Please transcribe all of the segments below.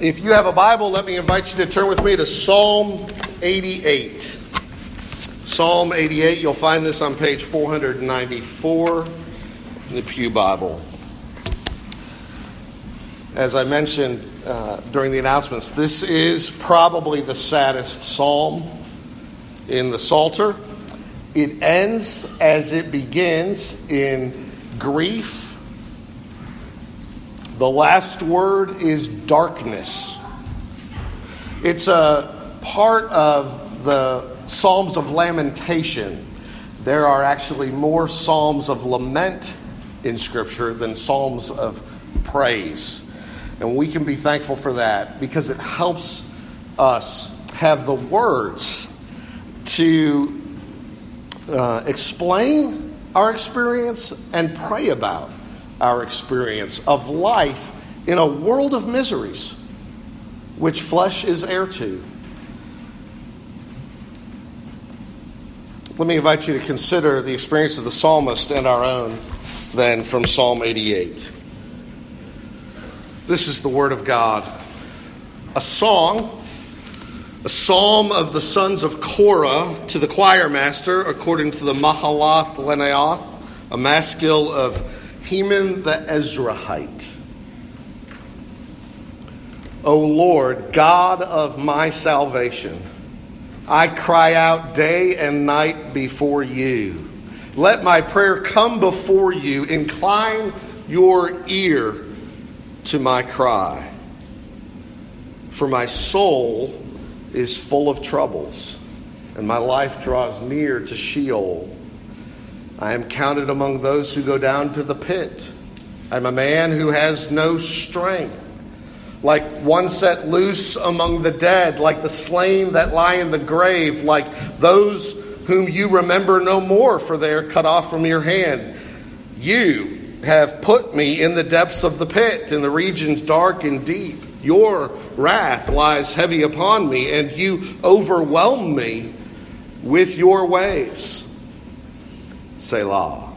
If you have a Bible, let me invite you to turn with me to Psalm 88. Psalm 88, you'll find this on page 494 in the Pew Bible. As I mentioned uh, during the announcements, this is probably the saddest psalm in the Psalter. It ends as it begins in grief the last word is darkness. It's a part of the Psalms of Lamentation. There are actually more Psalms of lament in Scripture than Psalms of praise. And we can be thankful for that because it helps us have the words to uh, explain our experience and pray about our experience of life in a world of miseries, which flesh is heir to. Let me invite you to consider the experience of the psalmist and our own, then, from Psalm 88. This is the Word of God. A song, a psalm of the sons of Korah to the choir master, according to the Mahalath Leannoth, a maskil of Heman the Ezrahite. O Lord, God of my salvation, I cry out day and night before you. Let my prayer come before you. Incline your ear to my cry. For my soul is full of troubles, and my life draws near to Sheol. I am counted among those who go down to the pit. I'm a man who has no strength. Like one set loose among the dead, like the slain that lie in the grave, like those whom you remember no more, for they are cut off from your hand. You have put me in the depths of the pit, in the regions dark and deep. Your wrath lies heavy upon me, and you overwhelm me with your waves. Selah.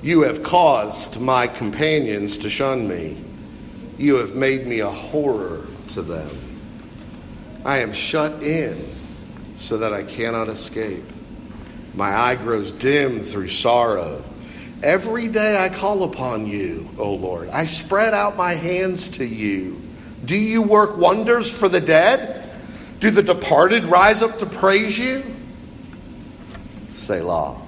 You have caused my companions to shun me. You have made me a horror to them. I am shut in so that I cannot escape. My eye grows dim through sorrow. Every day I call upon you, O Lord. I spread out my hands to you. Do you work wonders for the dead? Do the departed rise up to praise you? Selah.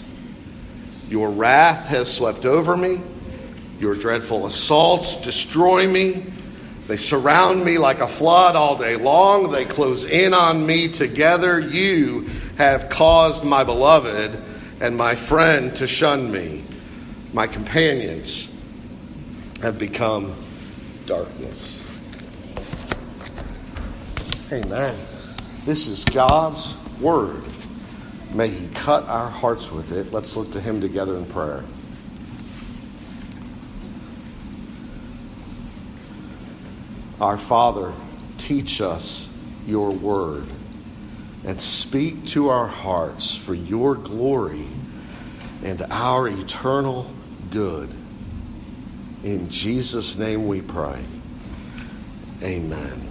Your wrath has swept over me. Your dreadful assaults destroy me. They surround me like a flood all day long. They close in on me together. You have caused my beloved and my friend to shun me. My companions have become darkness. Amen. This is God's word. May He cut our hearts with it. Let's look to Him together in prayer. Our Father, teach us your word and speak to our hearts for your glory and our eternal good. In Jesus' name we pray. Amen.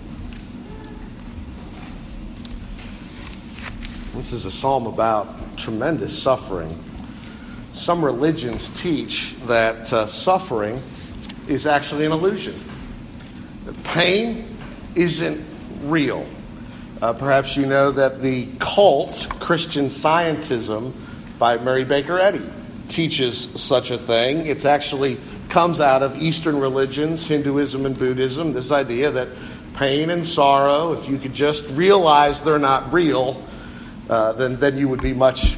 This is a psalm about tremendous suffering. Some religions teach that uh, suffering is actually an illusion, that pain isn't real. Uh, perhaps you know that the cult, Christian Scientism, by Mary Baker Eddy, teaches such a thing. It actually comes out of Eastern religions, Hinduism and Buddhism, this idea that pain and sorrow, if you could just realize they're not real, uh, then, then you would be much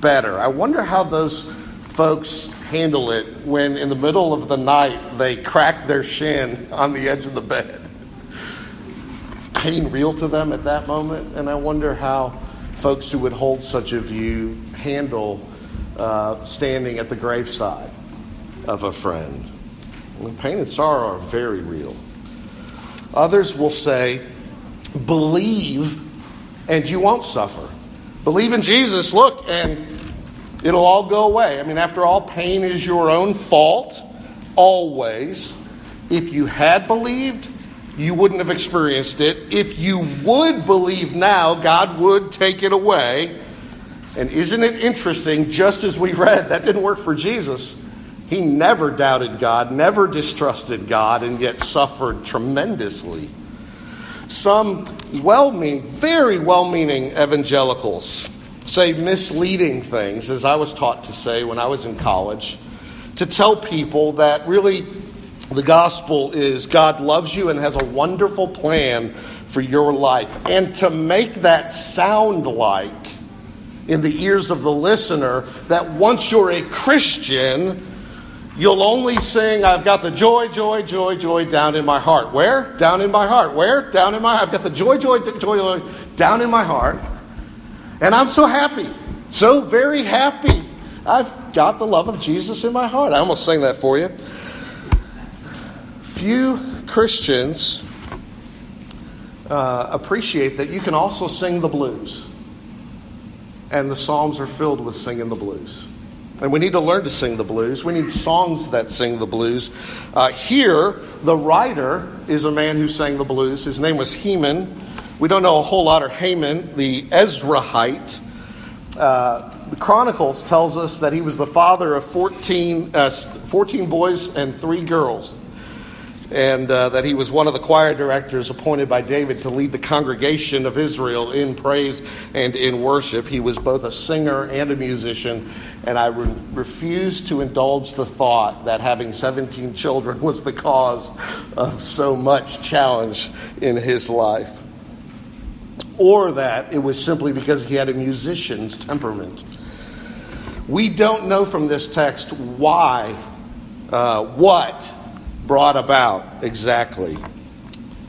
better. I wonder how those folks handle it when in the middle of the night they crack their shin on the edge of the bed. pain real to them at that moment? And I wonder how folks who would hold such a view handle uh, standing at the graveside of a friend. pain and sorrow are very real. Others will say, believe and you won't suffer. Believe in Jesus, look, and it'll all go away. I mean, after all, pain is your own fault, always. If you had believed, you wouldn't have experienced it. If you would believe now, God would take it away. And isn't it interesting, just as we read, that didn't work for Jesus. He never doubted God, never distrusted God, and yet suffered tremendously. Some well meaning, very well meaning evangelicals say misleading things, as I was taught to say when I was in college, to tell people that really the gospel is God loves you and has a wonderful plan for your life. And to make that sound like, in the ears of the listener, that once you're a Christian, You'll only sing, I've got the joy, joy, joy, joy down in my heart. Where? Down in my heart. Where? Down in my heart. I've got the joy, joy, joy, joy down in my heart. And I'm so happy. So very happy. I've got the love of Jesus in my heart. I almost sang that for you. Few Christians uh, appreciate that you can also sing the blues. And the Psalms are filled with singing the blues. And we need to learn to sing the blues. We need songs that sing the blues. Uh, here, the writer is a man who sang the blues. His name was Heman. We don't know a whole lot of Heman, the Ezrahite. Uh, the Chronicles tells us that he was the father of 14, uh, 14 boys and three girls and uh, that he was one of the choir directors appointed by David to lead the congregation of Israel in praise and in worship. He was both a singer and a musician, and I re- refuse to indulge the thought that having 17 children was the cause of so much challenge in his life, or that it was simply because he had a musician's temperament. We don't know from this text why, uh, what brought about exactly.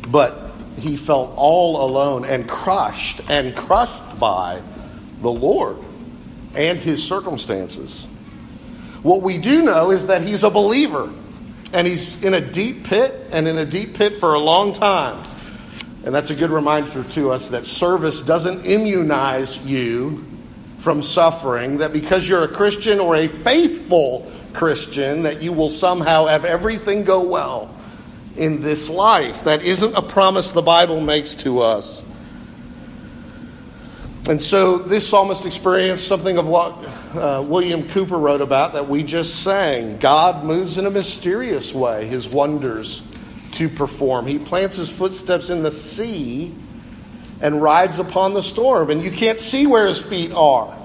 But he felt all alone and crushed and crushed by the Lord and his circumstances. What we do know is that he's a believer and he's in a deep pit and in a deep pit for a long time. And that's a good reminder to us that service doesn't immunize you from suffering, that because you're a Christian or a faithful Christian, that you will somehow have everything go well in this life. That isn't a promise the Bible makes to us. And so this psalmist experienced something of what uh, William Cowper wrote about that we just sang. God moves in a mysterious way, his wonders to perform. He plants his footsteps in the sea and rides upon the storm, and you can't see where his feet are.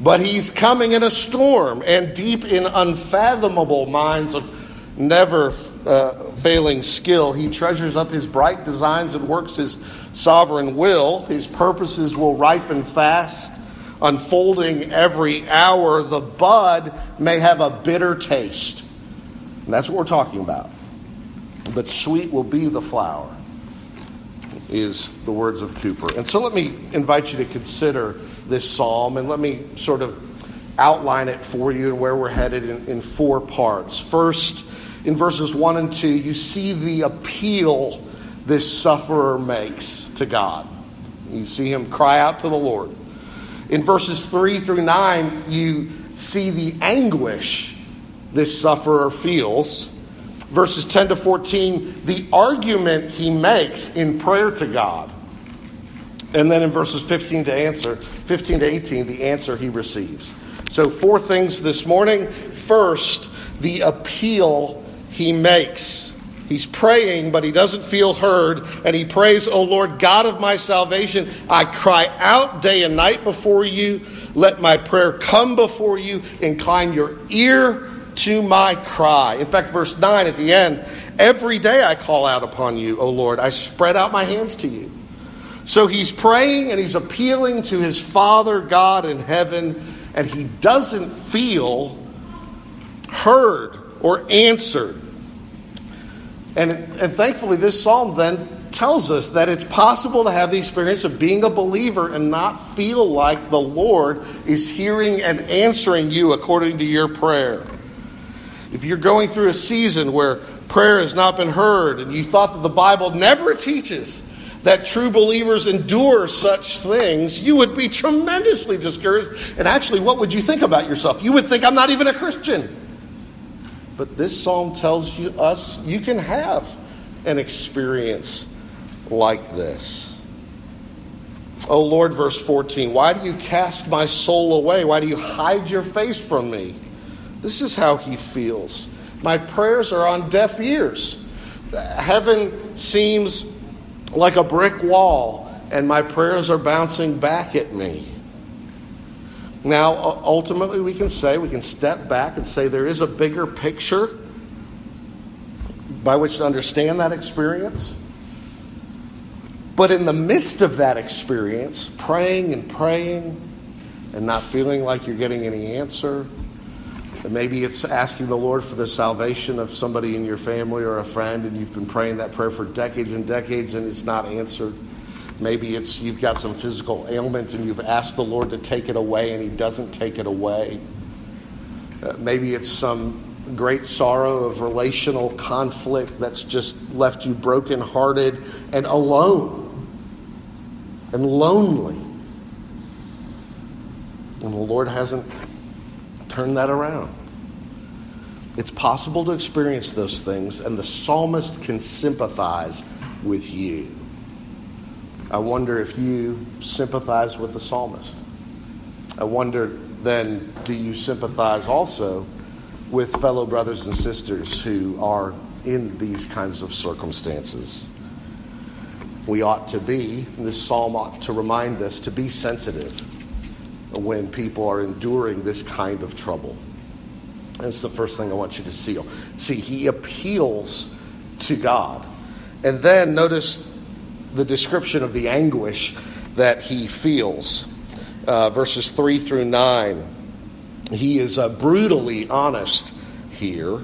But he's coming in a storm and deep in unfathomable minds of never uh, failing skill. He treasures up his bright designs and works his sovereign will. His purposes will ripen fast, unfolding every hour. The bud may have a bitter taste. And that's what we're talking about. But sweet will be the flower, is the words of Cowper. And so let me invite you to consider this psalm, and let me sort of outline it for you and where we're headed in, in four parts. First, in verses 1 and 2, you see the appeal this sufferer makes to God. You see him cry out to the Lord. In verses 3 through 9, you see the anguish this sufferer feels. Verses 10 to 14, the argument he makes in prayer to God. And then in verses 15 to answer, 15 to 18, the answer he receives. So four things this morning. First, the appeal he makes. He's praying, but he doesn't feel heard. And he prays, O Lord, God of my salvation, I cry out day and night before you. Let my prayer come before you. Incline your ear to my cry. In fact, verse 9 at the end, every day I call out upon you, O Lord. I spread out my hands to you. So he's praying and he's appealing to his Father God in heaven, and he doesn't feel heard or answered. And, and thankfully, this psalm then tells us that it's possible to have the experience of being a believer and not feel like the Lord is hearing and answering you according to your prayer. If you're going through a season where prayer has not been heard and you thought that the Bible never teaches that true believers endure such things, you would be tremendously discouraged. And actually, what would you think about yourself? You would think, I'm not even a Christian. But this psalm tells you, us you can have an experience like this. Oh Lord, verse 14, why do you cast my soul away? Why do you hide your face from me? This is how he feels. My prayers are on deaf ears. Heaven seems like a brick wall, and my prayers are bouncing back at me. Now, ultimately, we can say, we can step back and say there is a bigger picture by which to understand that experience. But in the midst of that experience, praying and praying and not feeling like you're getting any answer, and maybe it's asking the Lord for the salvation of somebody in your family or a friend, and you've been praying that prayer for decades and decades and it's not answered. Maybe it's you've got some physical ailment and you've asked the Lord to take it away and He doesn't take it away. Uh, maybe it's some great sorrow of relational conflict that's just left you brokenhearted and alone and lonely. And the Lord hasn't turned that around. It's possible to experience those things, and the psalmist can sympathize with you. I wonder if you sympathize with the psalmist. I wonder then, do you sympathize also with fellow brothers and sisters who are in these kinds of circumstances? we ought to be, this psalm ought to remind us to be sensitive when people are enduring this kind of trouble. That's the first thing I want you to see. See, he appeals to God. And then notice the description of the anguish that he feels. Uh, verses 3 through 9. He is uh, brutally honest here.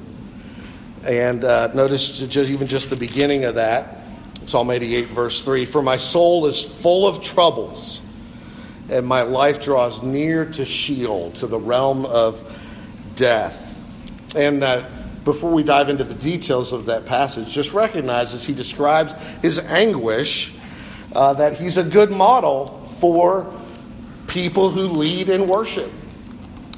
And uh, notice just, even just the beginning of that. Psalm 88, verse 3 For my soul is full of troubles, and my life draws near to Sheol, to the realm of death. And uh, before we dive into the details of that passage, just recognize as he describes his anguish uh, that he's a good model for people who lead in worship,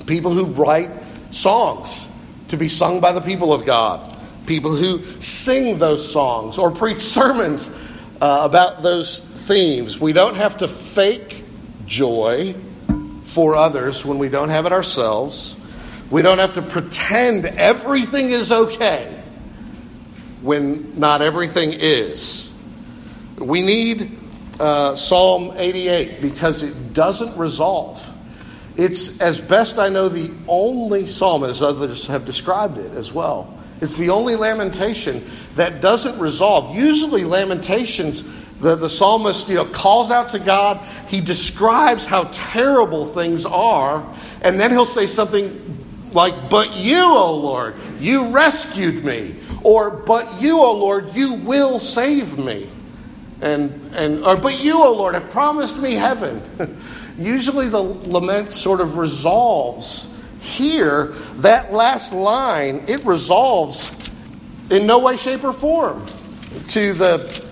people who write songs to be sung by the people of God people who sing those songs or preach sermons uh, about those themes. We don't have to fake joy for others when we don't have it ourselves. We don't have to pretend everything is okay when not everything is. We need uh, Psalm 88 because it doesn't resolve. It's, as best I know, the only psalm, as others have described it as well, it's the only lamentation that doesn't resolve. Usually, lamentations, the, the psalmist you know, calls out to God, he describes how terrible things are, and then he'll say something like, But you, O Lord, you rescued me. Or, But you, O Lord, you will save me. And, and, or, But you, O Lord, have promised me heaven. Usually, the lament sort of resolves here, that last line, it resolves in no way, shape, or form to the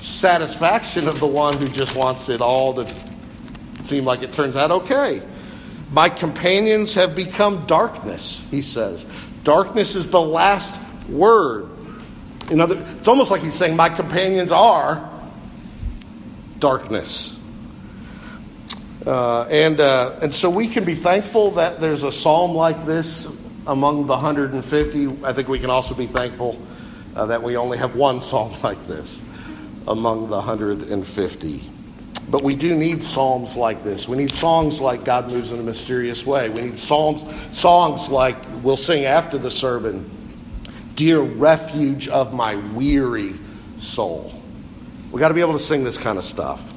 satisfaction of the one who just wants it all to seem like it turns out okay. My companions have become darkness, he says. Darkness is the last word. In other, it's almost like he's saying, My companions are darkness. Uh, and, uh, and so we can be thankful that there's a psalm like this among the 150. I think we can also be thankful uh, that we only have one psalm like this among the 150. But we do need psalms like this. We need songs like God Moves in a Mysterious Way. We need psalms, songs like we'll sing after the sermon Dear Refuge of My Weary Soul. We've got to be able to sing this kind of stuff.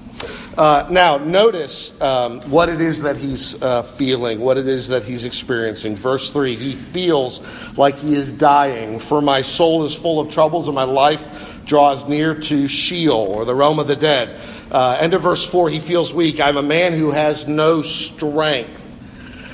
Uh, now, notice um, what it is that he's uh, feeling, what it is that he's experiencing. Verse 3 He feels like he is dying, for my soul is full of troubles, and my life draws near to Sheol, or the realm of the dead. Uh, end of verse 4 He feels weak. I'm a man who has no strength.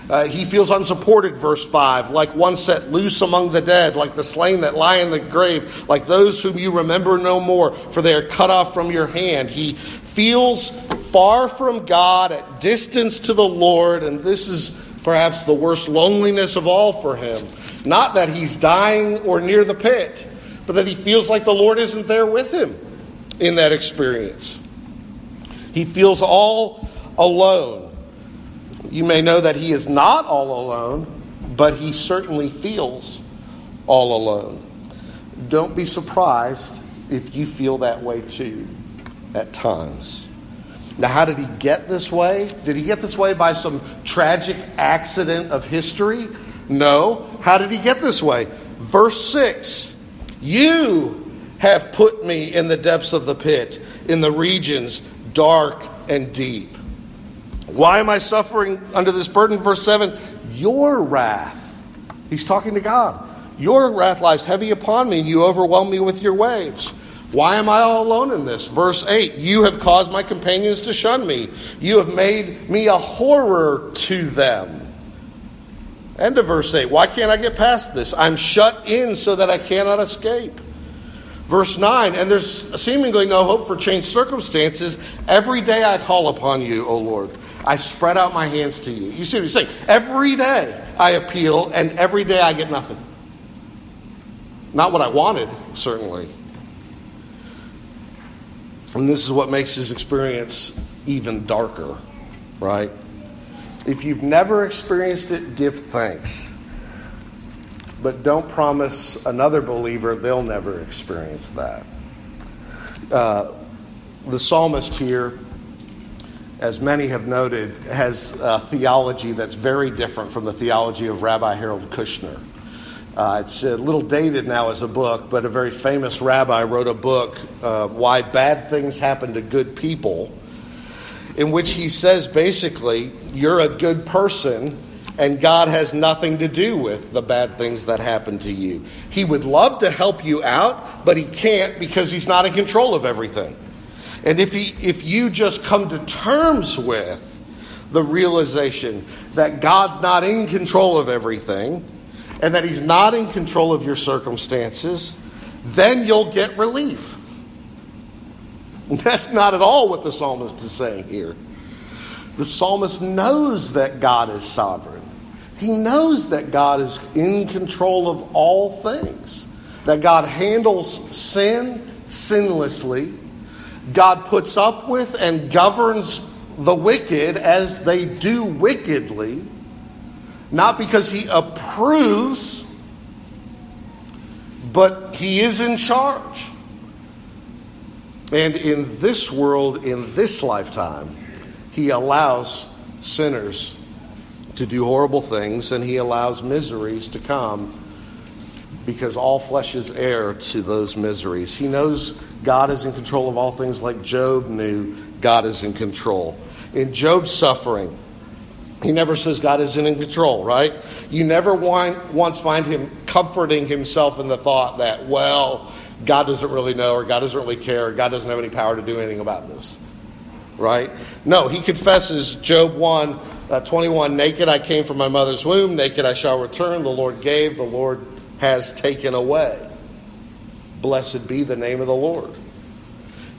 Uh, he feels unsupported, verse 5, like one set loose among the dead, like the slain that lie in the grave, like those whom you remember no more, for they are cut off from your hand. He feels far from God, at distance to the Lord, and this is perhaps the worst loneliness of all for him. Not that he's dying or near the pit, but that he feels like the Lord isn't there with him in that experience. He feels all alone. You may know that he is not all alone, but he certainly feels all alone. Don't be surprised if you feel that way too at times. Now, how did he get this way? Did he get this way by some tragic accident of history? No. How did he get this way? Verse 6 You have put me in the depths of the pit, in the regions dark and deep. Why am I suffering under this burden? Verse 7 Your wrath. He's talking to God. Your wrath lies heavy upon me, and you overwhelm me with your waves. Why am I all alone in this? Verse 8 You have caused my companions to shun me. You have made me a horror to them. End of verse 8. Why can't I get past this? I'm shut in so that I cannot escape. Verse 9, and there's seemingly no hope for changed circumstances. Every day I call upon you, O Lord. I spread out my hands to you. You see what he's saying? Every day I appeal, and every day I get nothing. Not what I wanted, certainly. And this is what makes his experience even darker, right? If you've never experienced it, give thanks. But don't promise another believer they'll never experience that. Uh, the psalmist here as many have noted, has a theology that's very different from the theology of Rabbi Harold Kushner. Uh, it's a little dated now as a book, but a very famous rabbi wrote a book, uh, Why Bad Things Happen to Good People, in which he says basically, you're a good person and God has nothing to do with the bad things that happen to you. He would love to help you out, but he can't because he's not in control of everything. And if, he, if you just come to terms with the realization that God's not in control of everything and that He's not in control of your circumstances, then you'll get relief. That's not at all what the psalmist is saying here. The psalmist knows that God is sovereign. He knows that God is in control of all things, that God handles sin sinlessly God puts up with and governs the wicked as they do wickedly, not because he approves, but he is in charge. And in this world, in this lifetime, he allows sinners to do horrible things and he allows miseries to come because all flesh is heir to those miseries. He knows God is in control of all things, like Job knew God is in control. In Job's suffering, he never says God isn't in control, right? You never want, once find him comforting himself in the thought that, well, God doesn't really know, or God doesn't really care, or God doesn't have any power to do anything about this, right? No, he confesses, Job 1 uh, 21, naked I came from my mother's womb, naked I shall return. The Lord gave, the Lord has taken away. Blessed be the name of the Lord.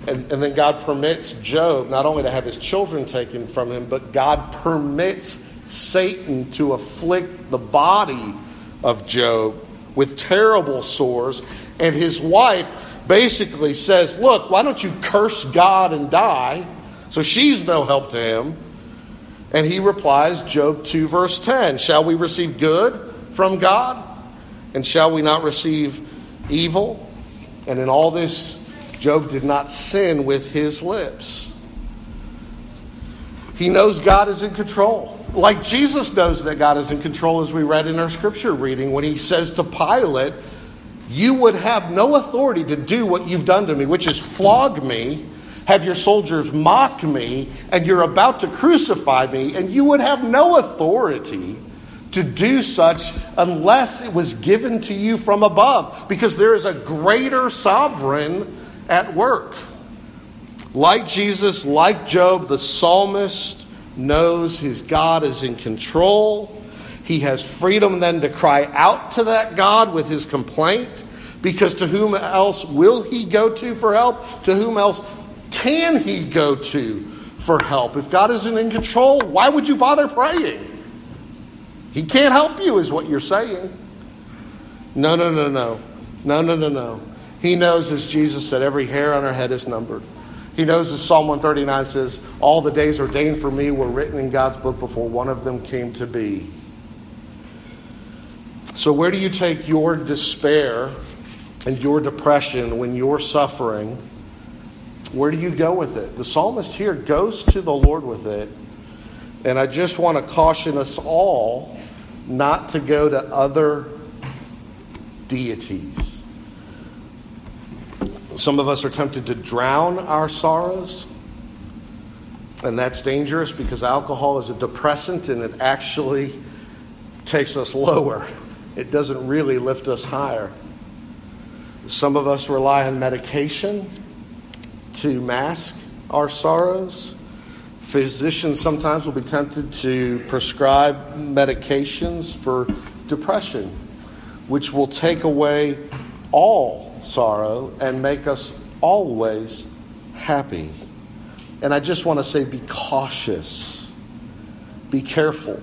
And, and then God permits Job not only to have his children taken from him, but God permits Satan to afflict the body of Job with terrible sores. And his wife basically says, Look, why don't you curse God and die? So she's no help to him. And he replies, Job 2, verse 10 Shall we receive good from God? And shall we not receive evil? And in all this, Job did not sin with his lips. He knows God is in control. Like Jesus knows that God is in control, as we read in our scripture reading, when he says to Pilate, You would have no authority to do what you've done to me, which is flog me. Have your soldiers mock me, and you're about to crucify me, and you would have no authority to do such unless it was given to you from above, because there is a greater sovereign at work. Like Jesus, like Job, the psalmist knows his God is in control. He has freedom then to cry out to that God with his complaint, because to whom else will he go to for help? To whom else can he go to for help? If God isn't in control, why would you bother praying? He can't help you, is what you're saying. No, no, no, no. No, no, no, no. He knows, as Jesus said, every hair on our head is numbered. He knows, as Psalm 139 says, all the days ordained for me were written in God's book before one of them came to be. So, where do you take your despair and your depression when you're suffering? Where do you go with it? The psalmist here goes to the Lord with it. And I just want to caution us all not to go to other deities. Some of us are tempted to drown our sorrows, and that's dangerous because alcohol is a depressant and it actually takes us lower. It doesn't really lift us higher. Some of us rely on medication to mask our sorrows. Physicians sometimes will be tempted to prescribe medications for depression, which will take away all sorrow and make us always happy. And I just want to say be cautious, be careful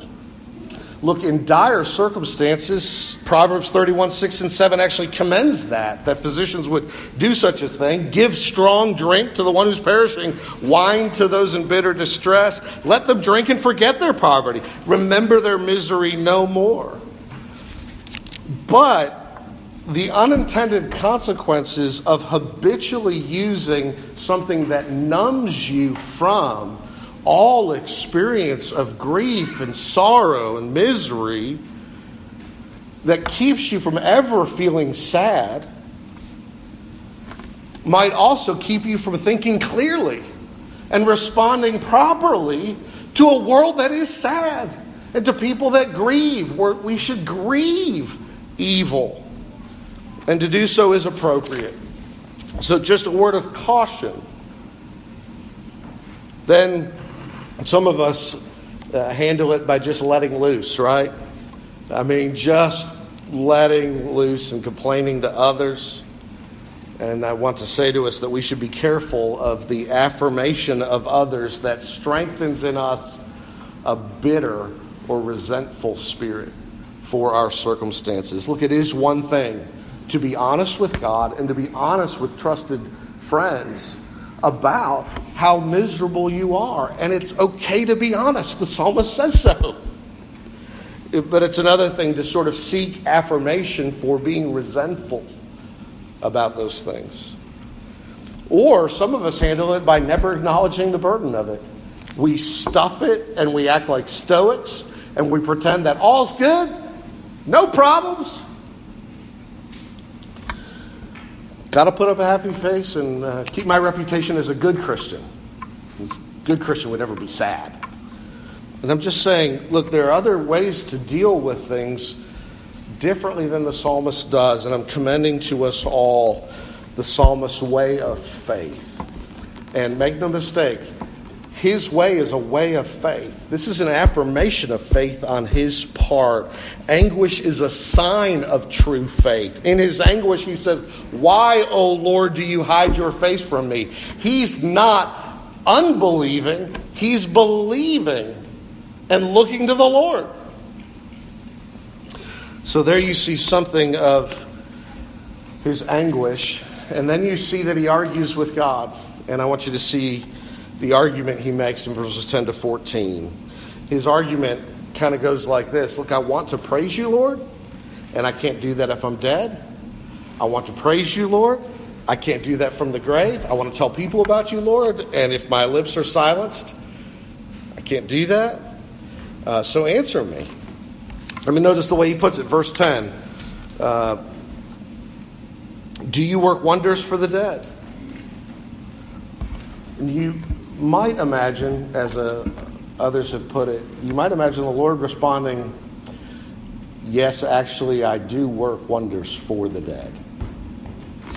look in dire circumstances proverbs 31 6 and 7 actually commends that that physicians would do such a thing. Give strong drink to the one who's perishing wine to those in bitter distress. Let them drink and forget their poverty. Remember their misery no more. But the unintended consequences of habitually using something that numbs you from all experience of grief and sorrow and misery that keeps you from ever feeling sad might also keep you from thinking clearly and responding properly to a world that is sad and to people that grieve. Where we should grieve evil, and to do so is appropriate. So, just a word of caution. Then some of us uh, handle it by just letting loose, right? I mean, just letting loose and complaining to others. And I want to say to us that we should be careful of the affirmation of others that strengthens in us a bitter or resentful spirit for our circumstances. Look, it is one thing to be honest with God and to be honest with trusted friends about how miserable you are. And it's okay to be honest. The psalmist says so. But it's another thing to sort of seek affirmation for being resentful about those things. Or some of us handle it by never acknowledging the burden of it. We stuff it and we act like stoics and we pretend that all's good, no problems. Got to put up a happy face and uh, keep my reputation as a good Christian. A good Christian would never be sad. And I'm just saying, look, there are other ways to deal with things differently than the psalmist does. And I'm commending to us all the psalmist's way of faith. And make no mistake, his way is a way of faith. This is an affirmation of faith on his part. Anguish is a sign of true faith. In his anguish, he says, Why, O Lord, do you hide your face from me? He's not unbelieving, he's believing and looking to the Lord. So there you see something of his anguish, and then you see that he argues with God. And I want you to see the argument he makes in verses 10 to 14. His argument kind of goes like this Look, I want to praise you, Lord, and I can't do that if I'm dead. I want to praise you, Lord. I can't do that from the grave. I want to tell people about you, Lord, and if my lips are silenced, I can't do that. Uh, so answer me. Let me notice the way he puts it. Verse 10 uh, Do you work wonders for the dead? And you might imagine, as a, others have put it, you might imagine the Lord responding, Yes, actually, I do work wonders for the dead.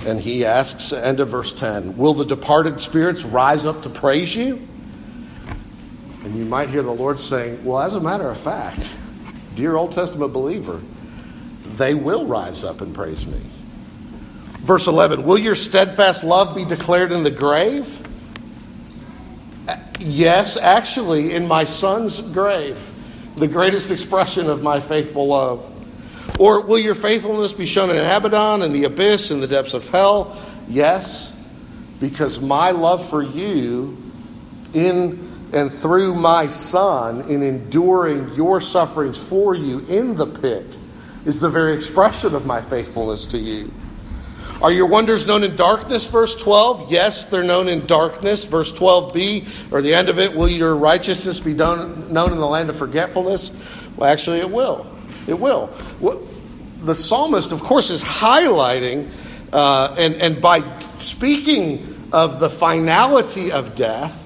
And he asks, end of verse 10, Will the departed spirits rise up to praise you? And you might hear the Lord saying, Well, as a matter of fact, dear Old Testament believer, they will rise up and praise me. Verse 11 Will your steadfast love be declared in the grave? Yes, actually, in my son's grave, the greatest expression of my faithful love. Or will your faithfulness be shown in Abaddon, in the abyss, in the depths of hell? Yes, because my love for you in and through my son in enduring your sufferings for you in the pit is the very expression of my faithfulness to you. Are your wonders known in darkness? Verse 12. Yes, they're known in darkness. Verse 12b, or the end of it, will your righteousness be known, known in the land of forgetfulness? Well, actually, it will. It will. The psalmist, of course, is highlighting, uh, and, and by speaking of the finality of death,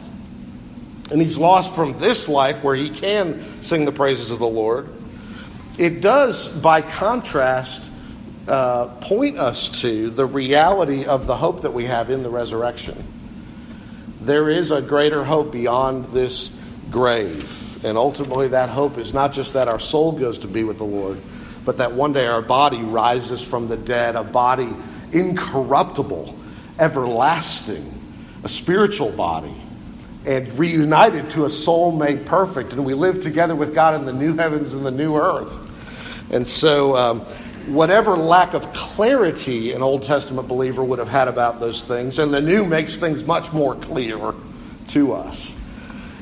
and he's lost from this life where he can sing the praises of the Lord, it does, by contrast, uh, point us to the reality of the hope that we have in the resurrection. There is a greater hope beyond this grave. And ultimately, that hope is not just that our soul goes to be with the Lord, but that one day our body rises from the dead, a body incorruptible, everlasting, a spiritual body, and reunited to a soul made perfect. And we live together with God in the new heavens and the new earth. And so, um, whatever lack of clarity an Old Testament believer would have had about those things, and the New makes things much more clear to us.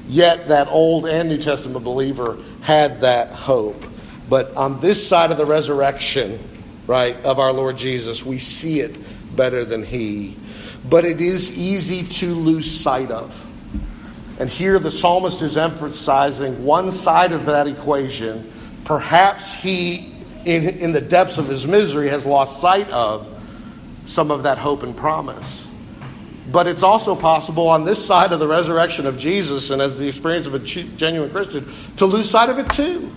Yet that Old and New Testament believer had that hope. But on this side of the resurrection, right, of our Lord Jesus, we see it better than he. But it is easy to lose sight of. And here the psalmist is emphasizing one side of that equation. Perhaps he in, in the depths of his misery, has lost sight of some of that hope and promise. But it's also possible on this side of the resurrection of Jesus and as the experience of a genuine Christian to lose sight of it too.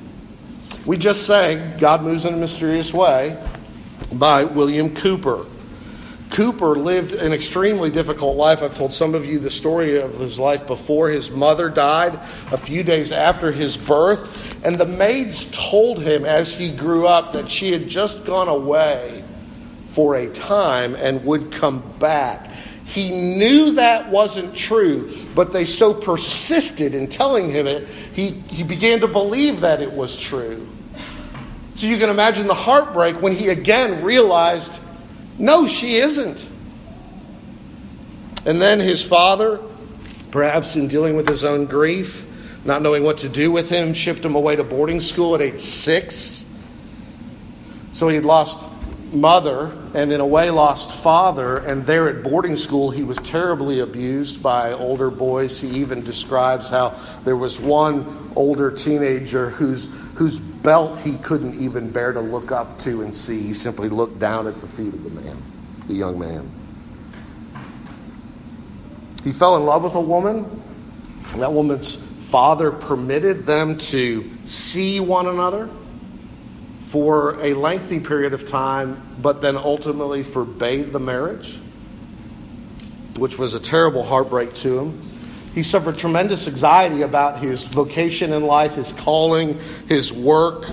We just sang God Moves in a Mysterious Way by William Cowper. Cowper lived an extremely difficult life. I've told some of you the story of his life before his mother died, a few days after his birth. And the maids told him as he grew up that she had just gone away for a time and would come back. He knew that wasn't true, but they so persisted in telling him it, he, he began to believe that it was true. So you can imagine the heartbreak when he again realized no, she isn't. And then his father, perhaps in dealing with his own grief, not knowing what to do with him, shipped him away to boarding school at age six. So he'd lost mother and, in a way, lost father. And there at boarding school, he was terribly abused by older boys. He even describes how there was one older teenager whose, whose belt he couldn't even bear to look up to and see. He simply looked down at the feet of the man, the young man. He fell in love with a woman. And that woman's father permitted them to see one another for a lengthy period of time, but then ultimately forbade the marriage, which was a terrible heartbreak to him. He suffered tremendous anxiety about his vocation in life, his calling, his work.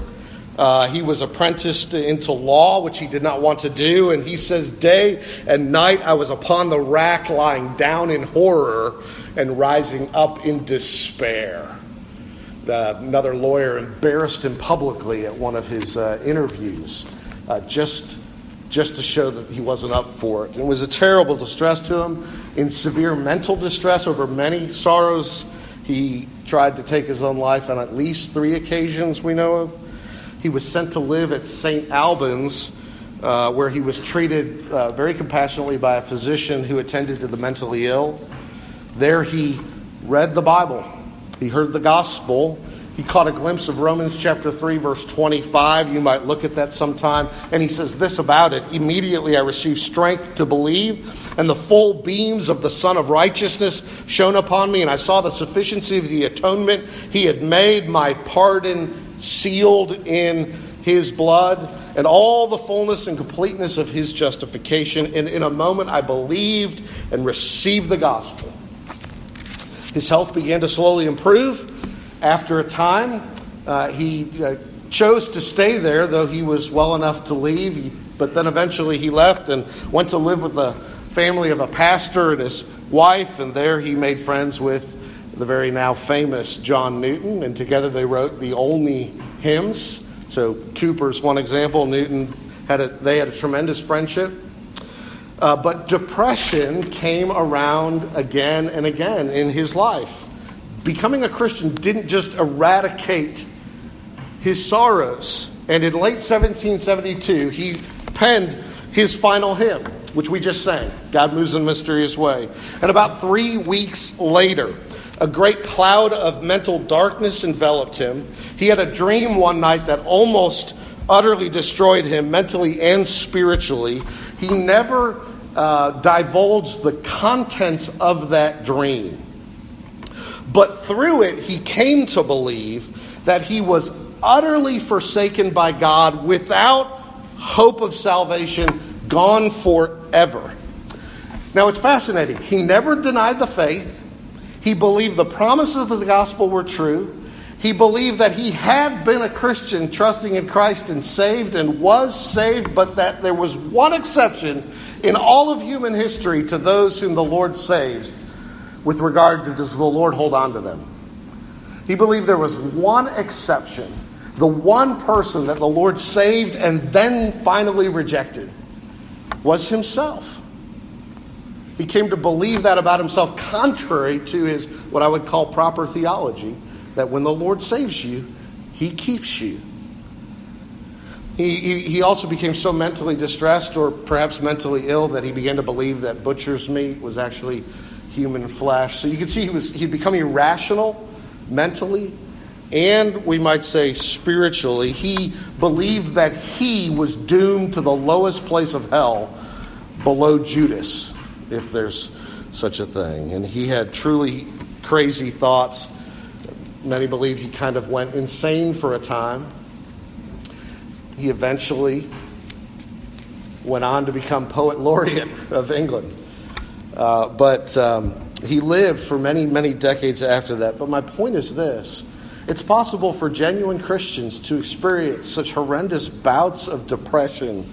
Uh, he was apprenticed into law, which he did not want to do. And he says, Day and night I was upon the rack, lying down in horror and rising up in despair. Uh, another lawyer embarrassed him publicly at one of his uh, interviews uh, just, just to show that he wasn't up for it. It was a terrible distress to him in severe mental distress over many sorrows. He tried to take his own life on at least three occasions we know of. He was sent to live at St. Albans, uh, where he was treated uh, very compassionately by a physician who attended to the mentally ill. There he read the Bible, he heard the gospel, He caught a glimpse of Romans chapter 3, verse 25. You might look at that sometime. And he says this about it Immediately I received strength to believe, and the full beams of the Sun of Righteousness shone upon me, and I saw the sufficiency of the atonement he had made, my pardon sealed in his blood, and all the fullness and completeness of his justification. And in a moment I believed and received the gospel. His health began to slowly improve. After a time, uh, he uh, chose to stay there, though he was well enough to leave. He, but then eventually he left and went to live with the family of a pastor and his wife, and there he made friends with the very now famous John Newton, and together they wrote the Olney hymns. So Cowper's one example. Newton had a, they had a tremendous friendship. Uh, but depression came around again and again in his life becoming a Christian didn't just eradicate his sorrows. And in late 1772, he penned his final hymn, which we just sang God Moves in a Mysterious Way. And about three weeks later, a great cloud of mental darkness enveloped him. He had a dream one night that almost utterly destroyed him mentally and spiritually. He never uh, divulged the contents of that dream. But through it, he came to believe that he was utterly forsaken by God without hope of salvation, gone forever. Now it's fascinating. He never denied the faith. He believed the promises of the gospel were true. He believed that he had been a Christian, trusting in Christ and saved and was saved, but that there was one exception in all of human history to those whom the Lord saves with regard to does the Lord hold on to them. He believed there was one exception, the one person that the Lord saved and then finally rejected was himself. He came to believe that about himself, contrary to his what I would call proper theology that when the Lord saves you, he keeps you. He, he, he, also became so mentally distressed or perhaps mentally ill that he began to believe that butcher's meat was actually human flesh. So you can see he was he'd become irrational mentally and we might say spiritually. He believed that he was doomed to the lowest place of hell below Judas, if there's such a thing. And he had truly crazy thoughts. Many believe he kind of went insane for a time. He eventually went on to become poet laureate of England. Uh, but um, he lived for many, many decades after that. But my point is this it's possible for genuine Christians to experience such horrendous bouts of depression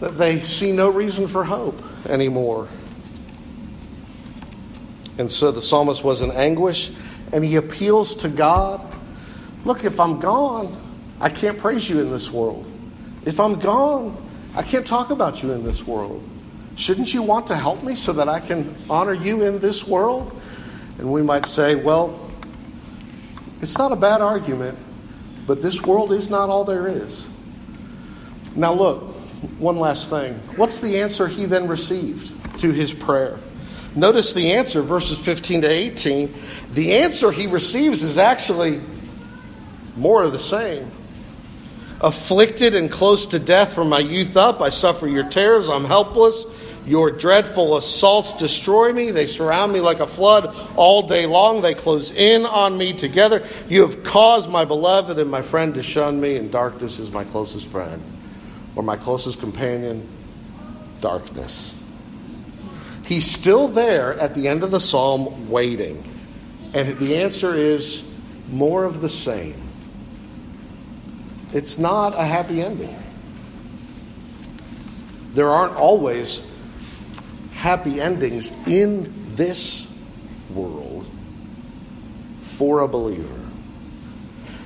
that they see no reason for hope anymore. And so the psalmist was in anguish and he appeals to God Look, if I'm gone, I can't praise you in this world. If I'm gone, I can't talk about you in this world. Shouldn't you want to help me so that I can honor you in this world? And we might say, well, it's not a bad argument, but this world is not all there is. Now, look, one last thing. What's the answer he then received to his prayer? Notice the answer, verses 15 to 18. The answer he receives is actually more of the same. Afflicted and close to death from my youth up, I suffer your terrors, I'm helpless. Your dreadful assaults destroy me. They surround me like a flood all day long. They close in on me together. You have caused my beloved and my friend to shun me, and darkness is my closest friend, or my closest companion, darkness. He's still there at the end of the psalm waiting. And the answer is more of the same. It's not a happy ending. There aren't always happy endings in this world for a believer.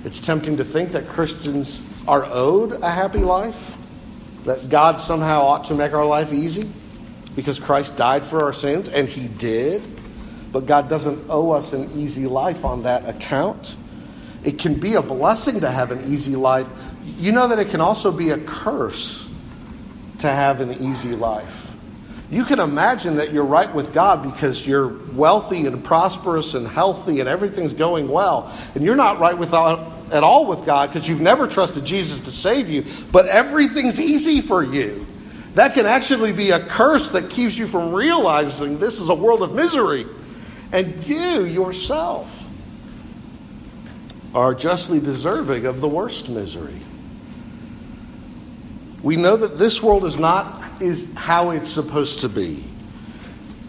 It's tempting to think that Christians are owed a happy life, that God somehow ought to make our life easy because Christ died for our sins, and He did. But God doesn't owe us an easy life on that account. It can be a blessing to have an easy life. You know that it can also be a curse to have an easy life. You can imagine that you're right with God because you're wealthy and prosperous and healthy and everything's going well. And you're not right with at all with God because you've never trusted Jesus to save you, but everything's easy for you. That can actually be a curse that keeps you from realizing this is a world of misery. And you yourself are justly deserving of the worst misery. We know that this world is not is how it's supposed to be.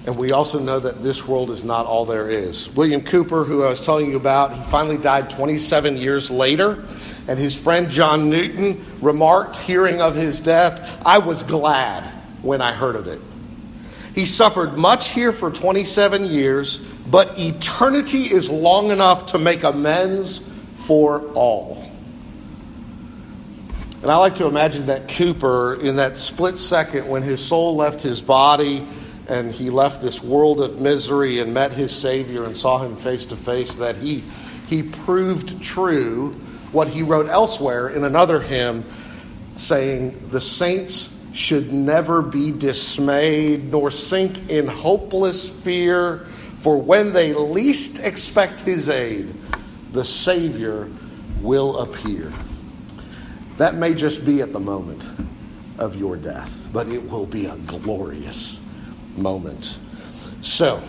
And we also know that this world is not all there is. William Cowper, who I was telling you about, he finally died 27 years later. And his friend John Newton remarked, hearing of his death, I was glad when I heard of it. He suffered much here for 27 years, but eternity is long enough to make amends for all. And I like to imagine that Cowper, in that split second when his soul left his body and he left this world of misery and met his Savior and saw him face to face, that he, he proved true what he wrote elsewhere in another hymn, saying, The saints should never be dismayed nor sink in hopeless fear, for when they least expect his aid, the Savior will appear. That may just be at the moment of your death, but it will be a glorious moment. So,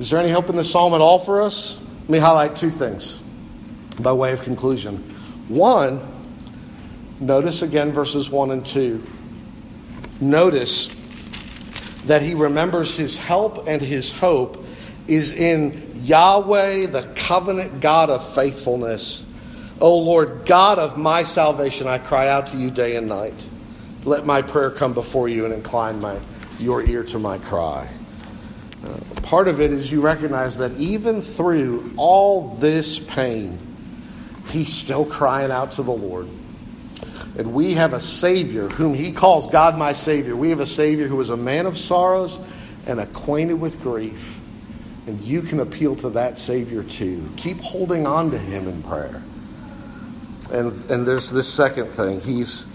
is there any hope in the psalm at all for us? Let me highlight two things by way of conclusion. One, notice again verses 1 and 2. Notice that he remembers his help and his hope is in Yahweh, the covenant God of faithfulness O Lord, God of my salvation, I cry out to you day and night. Let my prayer come before you and incline my, your ear to my cry. Uh, part of it is you recognize that even through all this pain, he's still crying out to the Lord. And we have a Savior whom he calls God my Savior. We have a Savior who is a man of sorrows and acquainted with grief. And you can appeal to that Savior too. Keep holding on to him in prayer. And, and there's this second thing. He's,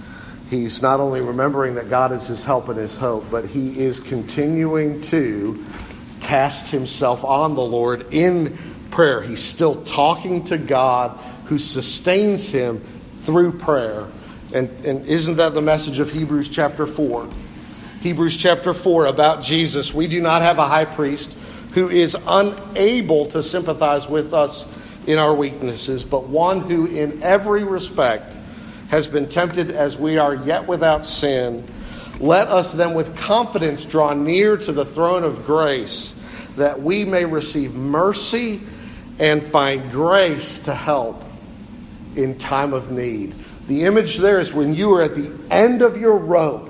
he's not only remembering that God is his help and his hope, but he is continuing to cast himself on the Lord in prayer. He's still talking to God who sustains him through prayer. And, and isn't that the message of Hebrews chapter 4? Hebrews chapter 4 about Jesus. We do not have a high priest who is unable to sympathize with us in our weaknesses, but one who in every respect has been tempted as we are, yet without sin. Let us then with confidence draw near to the throne of grace, that we may receive mercy and find grace to help in time of need. The image there is when you are at the end of your rope,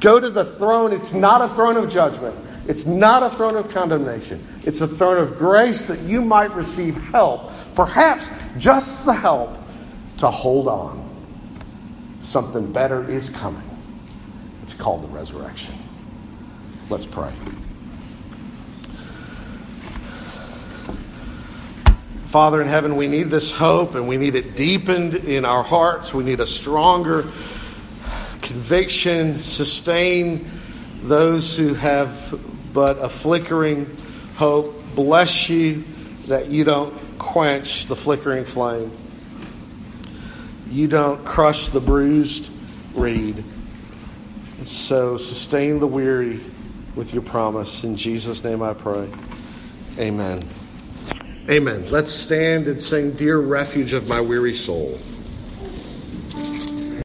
go to the throne. It's not a throne of judgment. It's not a throne of condemnation. It's a throne of grace that you might receive help Perhaps just the help to hold on. Something better is coming. It's called the resurrection. Let's pray. Father in heaven, we need this hope and we need it deepened in our hearts. We need a stronger conviction, sustain those who have but a flickering hope. Bless you that you don't quench the flickering flame. You don't crush the bruised reed. And so sustain the weary with your promise. In Jesus' name I pray. Amen. Amen. Let's stand and sing, Dear Refuge of My Weary Soul.